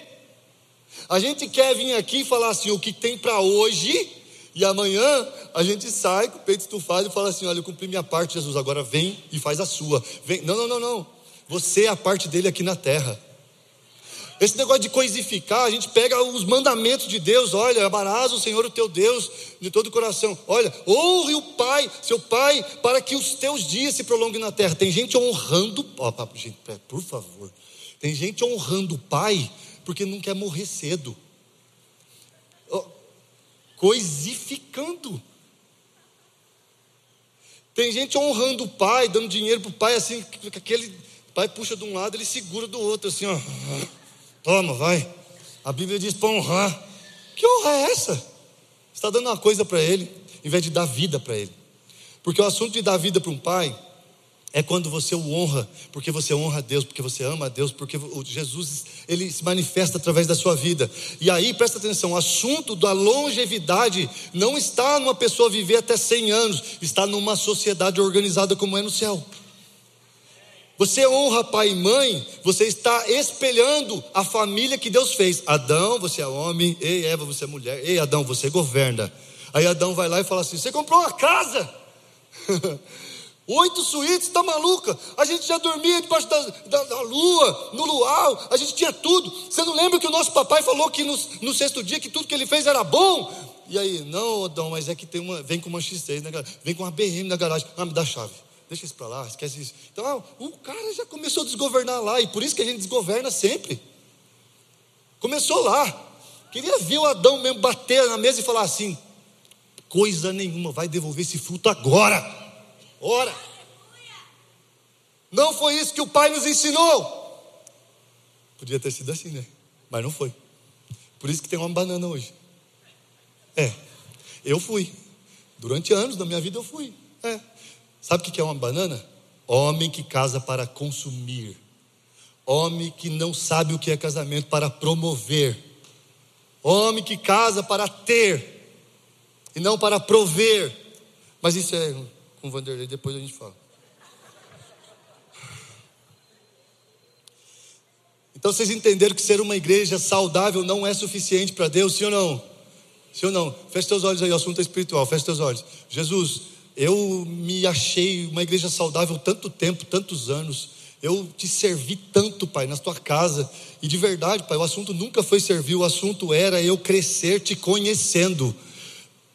S2: A gente quer vir aqui e falar assim: o que tem para hoje, e amanhã a gente sai com o peito estufado e fala assim: olha, eu cumpri minha parte, Jesus, agora vem e faz a sua. Vem. Não, não, não, não. Você é a parte dele aqui na terra. Esse negócio de coisificar, a gente pega os mandamentos de Deus, olha, amarás o Senhor o teu Deus de todo o coração. Olha, honre o Pai, seu Pai, para que os teus dias se prolonguem na terra. Tem gente honrando, ó, gente, por favor. Tem gente honrando o Pai porque não quer morrer cedo. Coisificando. Tem gente honrando o pai, dando dinheiro para o pai, assim, aquele pai puxa de um lado, ele segura do outro, assim, ó. Toma, vai. A Bíblia diz para honrar. Que honra é essa? Você está dando uma coisa para ele, em vez de dar vida para ele. Porque o assunto de dar vida para um pai é quando você o honra, porque você honra a Deus, porque você ama a Deus, porque Jesus ele se manifesta através da sua vida. E aí, presta atenção, o assunto da longevidade não está numa pessoa viver até 100 anos, está numa sociedade organizada como é no céu. Você honra pai e mãe, você está espelhando a família que Deus fez. Adão, você é homem, ei Eva, você é mulher, ei Adão, você governa. Aí Adão vai lá e fala assim: Você comprou uma casa? *laughs* Oito suítes, está maluca? A gente já dormia debaixo da, da, da, lua, no luau, a gente tinha tudo. Você não lembra que o nosso papai falou que no, no sexto dia que tudo que ele fez era bom? E aí, não, Adão, mas é que tem uma, vem com uma X6, né, vem com uma BM na garagem. Ah, me dá a chave deixa isso para lá, esquece isso. Então, ah, o cara já começou a desgovernar lá, e por isso que a gente desgoverna sempre. Começou lá. Queria ver o Adão mesmo bater na mesa e falar assim: coisa nenhuma, vai devolver esse fruto agora. Ora. Não foi isso que o pai nos ensinou. Podia ter sido assim, né? Mas não foi. Por isso que tem uma banana hoje. É. Eu fui. Durante anos da minha vida eu fui. É. Sabe o que é uma banana? Homem que casa para consumir. Homem que não sabe o que é casamento para promover. Homem que casa para ter e não para prover. Mas isso é com o Vanderlei, depois a gente fala. Então vocês entenderam que ser uma igreja saudável não é suficiente para Deus, sim ou não? Sim ou não? Feche teus olhos aí, o assunto é espiritual, feche teus olhos. Jesus, eu me achei uma igreja saudável tanto tempo, tantos anos. Eu te servi tanto, Pai, na tua casa. E de verdade, Pai, o assunto nunca foi servir, o assunto era eu crescer te conhecendo.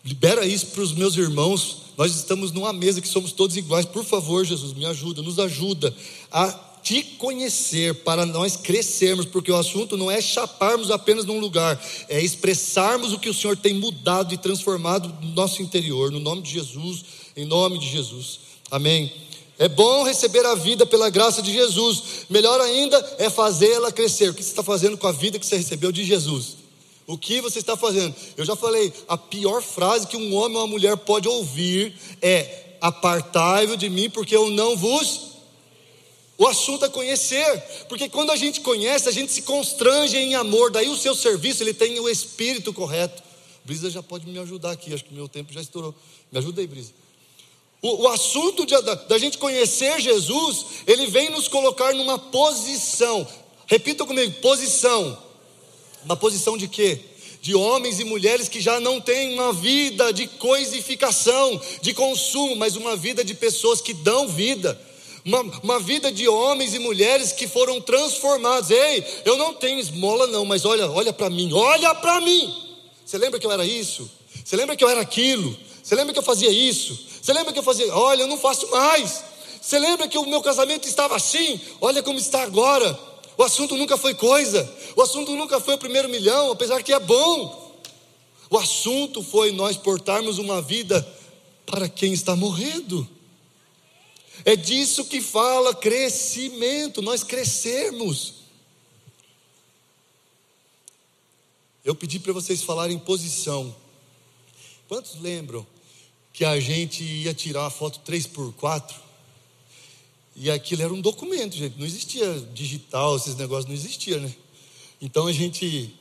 S2: Libera isso para os meus irmãos. Nós estamos numa mesa que somos todos iguais. Por favor, Jesus, me ajuda, nos ajuda a te conhecer, para nós crescermos, porque o assunto não é chaparmos apenas num lugar, é expressarmos o que o Senhor tem mudado e transformado no nosso interior. No nome de Jesus em nome de Jesus. Amém. É bom receber a vida pela graça de Jesus. Melhor ainda é fazê-la crescer. O que você está fazendo com a vida que você recebeu de Jesus? O que você está fazendo? Eu já falei, a pior frase que um homem ou uma mulher pode ouvir é: apartai-vos de mim, porque eu não vos. O assunto é conhecer, porque quando a gente conhece, a gente se constrange em amor. Daí o seu serviço ele tem o espírito correto. Brisa já pode me ajudar aqui, acho que meu tempo já estourou. Me ajuda aí, Brisa. O, o assunto de, da, da gente conhecer Jesus, ele vem nos colocar numa posição. Repita comigo: posição. Uma posição de quê? De homens e mulheres que já não têm uma vida de coisificação, de consumo, mas uma vida de pessoas que dão vida. Uma, uma, vida de homens e mulheres que foram transformados. Ei, eu não tenho esmola, não, mas olha, olha para mim, olha para mim. Você lembra que eu era isso? Você lembra que eu era aquilo? Você lembra que eu fazia isso? Você lembra que eu fazia? Olha, eu não faço mais. Você lembra que o meu casamento estava assim? Olha como está agora. O assunto nunca foi coisa. O assunto nunca foi o primeiro milhão, apesar que é bom. O assunto foi nós portarmos uma vida para quem está morrendo. É disso que fala crescimento, nós crescermos. Eu pedi para vocês falarem posição. Quantos lembram que a gente ia tirar a foto 3x4? E aquilo era um documento, gente. Não existia digital, esses negócios não existiam, né? Então a gente,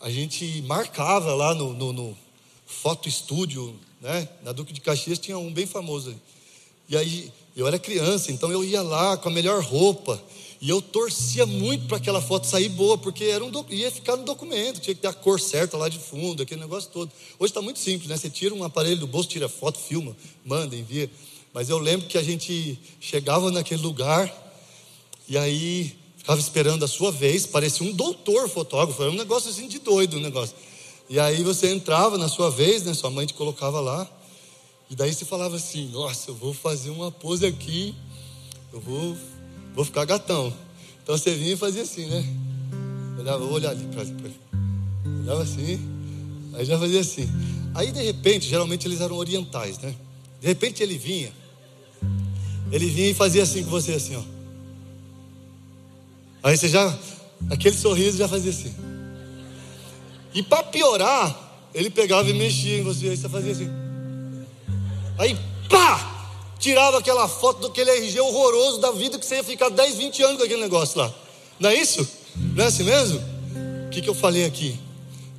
S2: a gente marcava lá no, no, no foto estúdio, né? Na Duque de Caxias tinha um bem famoso. E aí eu era criança, então eu ia lá com a melhor roupa. E eu torcia muito para aquela foto sair boa, porque era um, ia ficar no documento, tinha que ter a cor certa lá de fundo, aquele negócio todo. Hoje está muito simples, né? Você tira um aparelho do bolso, tira foto, filma, manda, envia. Mas eu lembro que a gente chegava naquele lugar e aí ficava esperando a sua vez, parecia um doutor fotógrafo, era um negócio assim de doido, um negócio. E aí você entrava na sua vez, né? Sua mãe te colocava lá. E daí você falava assim: Nossa, eu vou fazer uma pose aqui, eu vou, vou ficar gatão. Então você vinha e fazia assim, né? Olhava, vou olhar ali para ele. Olhava assim, aí já fazia assim. Aí de repente, geralmente eles eram orientais, né? De repente ele vinha, ele vinha e fazia assim com você, assim, ó. Aí você já, aquele sorriso já fazia assim. E para piorar, ele pegava e mexia em você, aí você fazia assim. Aí, pá! Tirava aquela foto daquele RG horroroso da vida que você ia ficar 10, 20 anos com aquele negócio lá. Não é isso? Não é assim mesmo? O que, que eu falei aqui?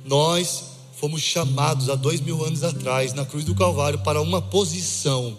S2: Nós fomos chamados há dois mil anos atrás, na cruz do Calvário, para uma posição.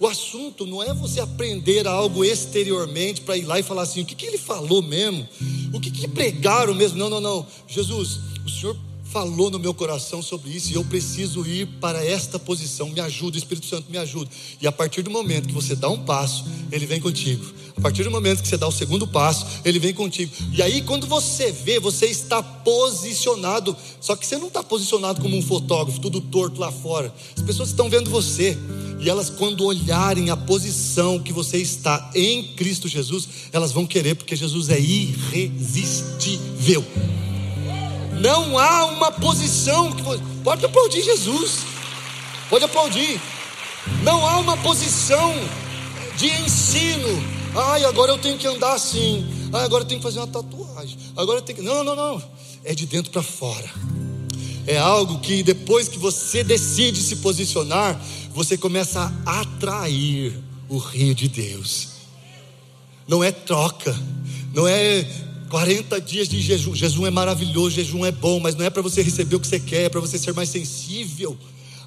S2: O assunto não é você aprender algo exteriormente para ir lá e falar assim: o que, que ele falou mesmo? O que, que pregaram mesmo? Não, não, não. Jesus, o Senhor falou no meu coração sobre isso e eu preciso ir para esta posição. Me ajuda, Espírito Santo, me ajuda. E a partir do momento que você dá um passo, ele vem contigo. A partir do momento que você dá o segundo passo, ele vem contigo. E aí, quando você vê, você está posicionado. Só que você não está posicionado como um fotógrafo, tudo torto lá fora. As pessoas estão vendo você. E elas, quando olharem a posição que você está em Cristo Jesus, elas vão querer, porque Jesus é irresistível. Não há uma posição que você... pode aplaudir Jesus. Pode aplaudir. Não há uma posição de ensino. Ai, agora eu tenho que andar assim. Ai, agora eu tenho que fazer uma tatuagem. Agora eu tenho que. Não, não, não. É de dentro para fora. É algo que depois que você decide se posicionar, você começa a atrair o rio de Deus. Não é troca, não é 40 dias de jejum. Jejum é maravilhoso, jejum é bom, mas não é para você receber o que você quer, é para você ser mais sensível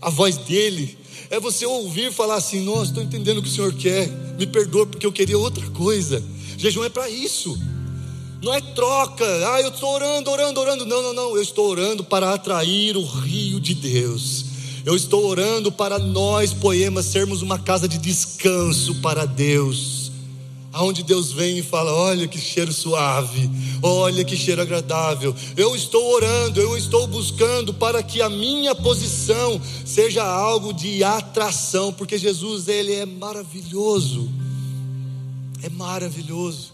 S2: à voz dele. É você ouvir falar assim: Nossa, estou entendendo o que o Senhor quer, me perdoa porque eu queria outra coisa. Jejum é para isso. Não é troca, ah, eu estou orando, orando, orando. Não, não, não. Eu estou orando para atrair o rio de Deus. Eu estou orando para nós, poemas, sermos uma casa de descanso para Deus aonde Deus vem e fala: Olha que cheiro suave, olha que cheiro agradável. Eu estou orando, eu estou buscando para que a minha posição seja algo de atração, porque Jesus, Ele é maravilhoso, é maravilhoso.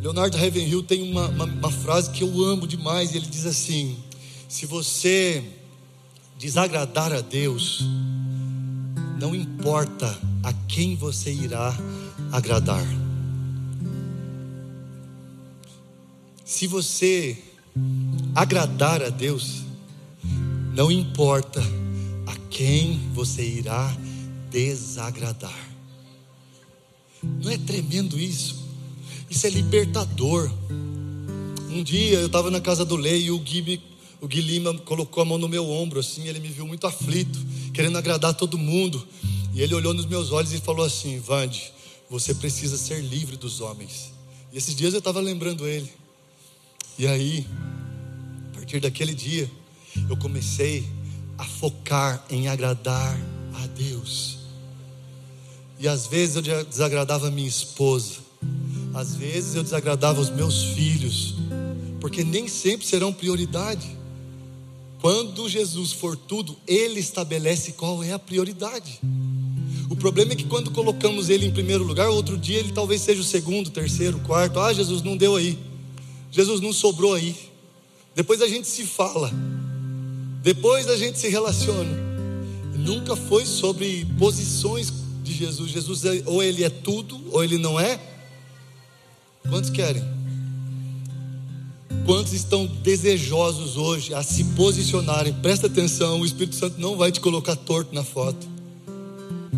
S2: Leonardo Ravenhill tem uma, uma, uma frase que eu amo demais, ele diz assim: Se você desagradar a Deus, não importa a quem você irá agradar. Se você agradar a Deus, não importa a quem você irá desagradar. Não é tremendo isso? Isso é libertador. Um dia eu estava na casa do Lei e o Gui, o Gui Lima colocou a mão no meu ombro, assim, ele me viu muito aflito, querendo agradar todo mundo. E ele olhou nos meus olhos e falou assim: Vande, você precisa ser livre dos homens. E esses dias eu estava lembrando ele. E aí, a partir daquele dia, eu comecei a focar em agradar a Deus. E às vezes eu desagradava minha esposa, às vezes eu desagradava os meus filhos, porque nem sempre serão prioridade. Quando Jesus for tudo, Ele estabelece qual é a prioridade. O problema é que quando colocamos ele em primeiro lugar, outro dia ele talvez seja o segundo, terceiro, quarto. Ah, Jesus não deu aí. Jesus não sobrou aí. Depois a gente se fala. Depois a gente se relaciona. Nunca foi sobre posições de Jesus. Jesus é, ou ele é tudo ou ele não é. Quantos querem? Quantos estão desejosos hoje a se posicionarem? Presta atenção, o Espírito Santo não vai te colocar torto na foto.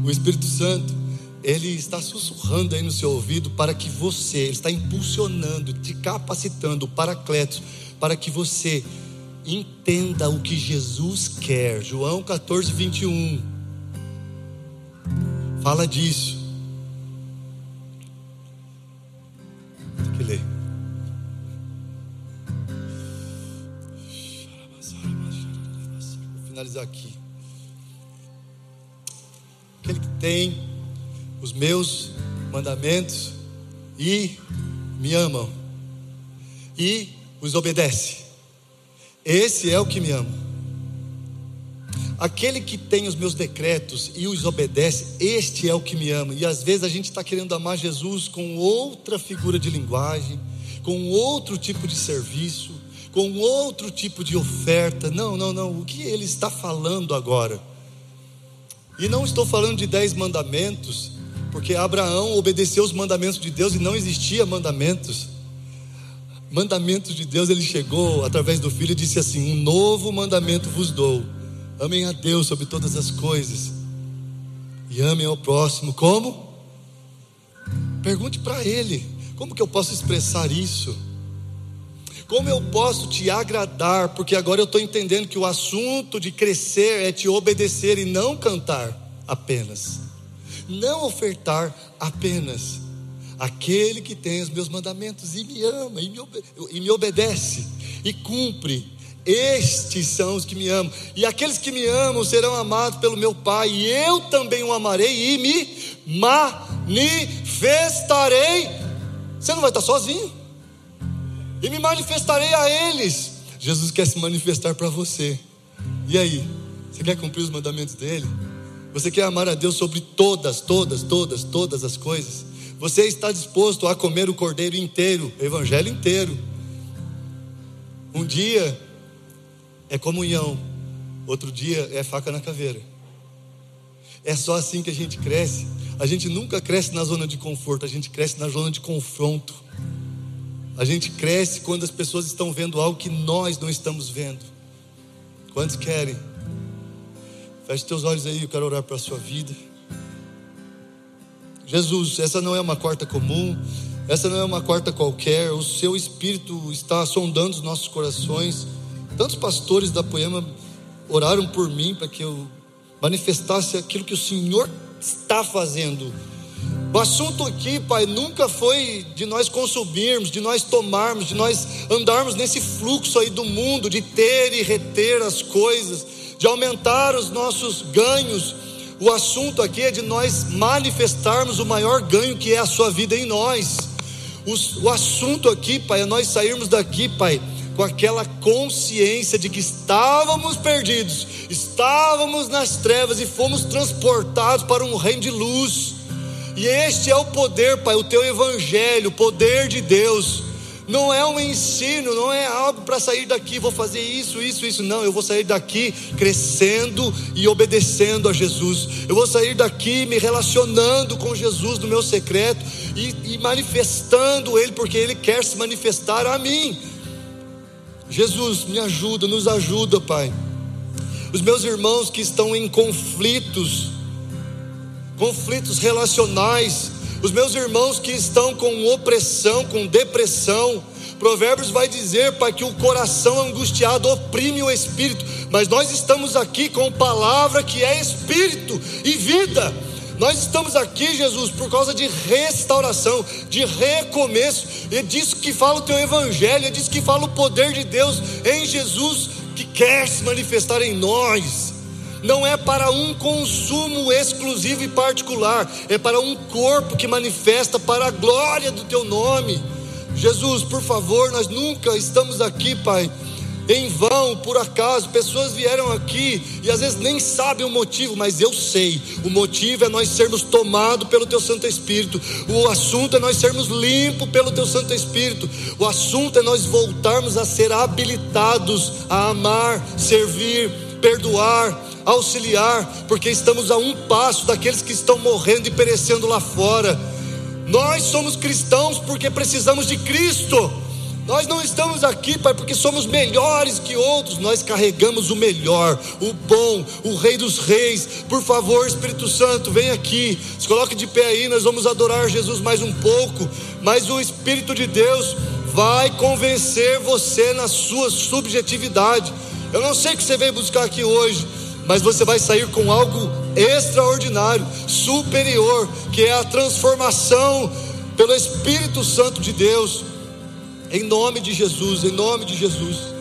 S2: O Espírito Santo, ele está sussurrando aí no seu ouvido para que você, ele está impulsionando, te capacitando, o paracletos, para que você entenda o que Jesus quer. João 14, 21. Fala disso. Tem que ler. Vou finalizar aqui. Aquele que tem os meus mandamentos e me amam e os obedece. Esse é o que me ama. Aquele que tem os meus decretos e os obedece, este é o que me ama. E às vezes a gente está querendo amar Jesus com outra figura de linguagem, com outro tipo de serviço, com outro tipo de oferta. Não, não, não. O que ele está falando agora? E não estou falando de dez mandamentos, porque Abraão obedeceu os mandamentos de Deus e não existia mandamentos mandamentos de Deus, ele chegou através do filho e disse assim: Um novo mandamento vos dou. Amem a Deus sobre todas as coisas e amem ao próximo. Como? Pergunte para ele: Como que eu posso expressar isso? Como eu posso te agradar? Porque agora eu estou entendendo que o assunto de crescer é te obedecer e não cantar apenas, não ofertar apenas Aquele que tem os meus mandamentos e me ama e me, obedece e cumpre, estes são os que me amam. E aqueles que me amam serão amados pelo meu Pai, e eu também o amarei e me manifestarei. Você não vai estar sozinho. E me manifestarei a eles. Jesus quer se manifestar para você. E aí? Você quer cumprir os mandamentos dele? Você quer amar a Deus sobre todas, todas, todas, todas as coisas? Você está disposto a comer o cordeiro inteiro, o evangelho inteiro. Um dia é comunhão, outro dia é faca na caveira. É só assim que a gente cresce. A gente nunca cresce na zona de conforto, a gente cresce na zona de confronto. A gente cresce quando as pessoas estão vendo algo que nós não estamos vendo. Quantos querem? Feche teus olhos aí, eu quero orar para a sua vida. Jesus, essa não é uma quarta comum, essa não é uma quarta qualquer, o seu espírito está sondando os nossos corações. Tantos pastores da Poema oraram por mim para que eu manifestasse aquilo que o Senhor está fazendo. O assunto aqui, Pai, nunca foi de nós consumirmos, de nós tomarmos, de nós andarmos nesse fluxo aí do mundo, de ter e reter as coisas, de aumentar os nossos ganhos o assunto aqui é de nós manifestarmos o maior ganho que é a sua vida em nós. O, o assunto aqui, Pai, é nós sairmos daqui, Pai, com aquela consciência de que estávamos perdidos, estávamos nas trevas e fomos transportados para um reino de luz. E este é o poder, Pai, o teu evangelho, o poder de Deus não é um ensino, não é algo para sair daqui, vou fazer isso, isso, isso. Não, eu vou sair daqui crescendo e obedecendo a Jesus. Eu vou sair daqui me relacionando com Jesus no meu secreto e, e manifestando Ele, porque Ele quer se manifestar a mim. Jesus, me ajuda, nos ajuda, Pai. Os meus irmãos que estão em conflitos, conflitos relacionais, os meus irmãos que estão com opressão, com depressão, Provérbios vai dizer para que o coração angustiado oprime o espírito, mas nós estamos aqui com palavra que é espírito e vida. Nós estamos aqui, Jesus, por causa de restauração, de recomeço. É disso que fala o teu evangelho, é disso que fala o poder de Deus em Jesus que quer se manifestar em nós não é para um consumo exclusivo e particular, é para um corpo que manifesta para a glória do teu nome. Jesus, por favor, nós nunca estamos aqui, Pai, em vão, por acaso. Pessoas vieram aqui e às vezes nem sabem o motivo, mas eu sei. O motivo é nós sermos tomados pelo Teu Santo Espírito. O assunto é nós sermos limpos pelo Teu Santo Espírito. O assunto é nós voltarmos a ser habilitados a amar, servir, perdoar, auxiliar, porque estamos a um passo daqueles que estão morrendo e perecendo lá fora. Nós somos cristãos porque precisamos de Cristo. Nós não estamos aqui, Pai, porque somos melhores que outros, nós carregamos o melhor, o bom, o Rei dos Reis. Por favor, Espírito Santo, vem aqui, se coloque de pé aí, nós vamos adorar Jesus mais um pouco, mas o Espírito de Deus vai convencer você na sua subjetividade. Eu não sei o que você veio buscar aqui hoje, mas você vai sair com algo extraordinário, superior, que é a transformação pelo Espírito Santo de Deus. Em nome de Jesus, em nome de Jesus.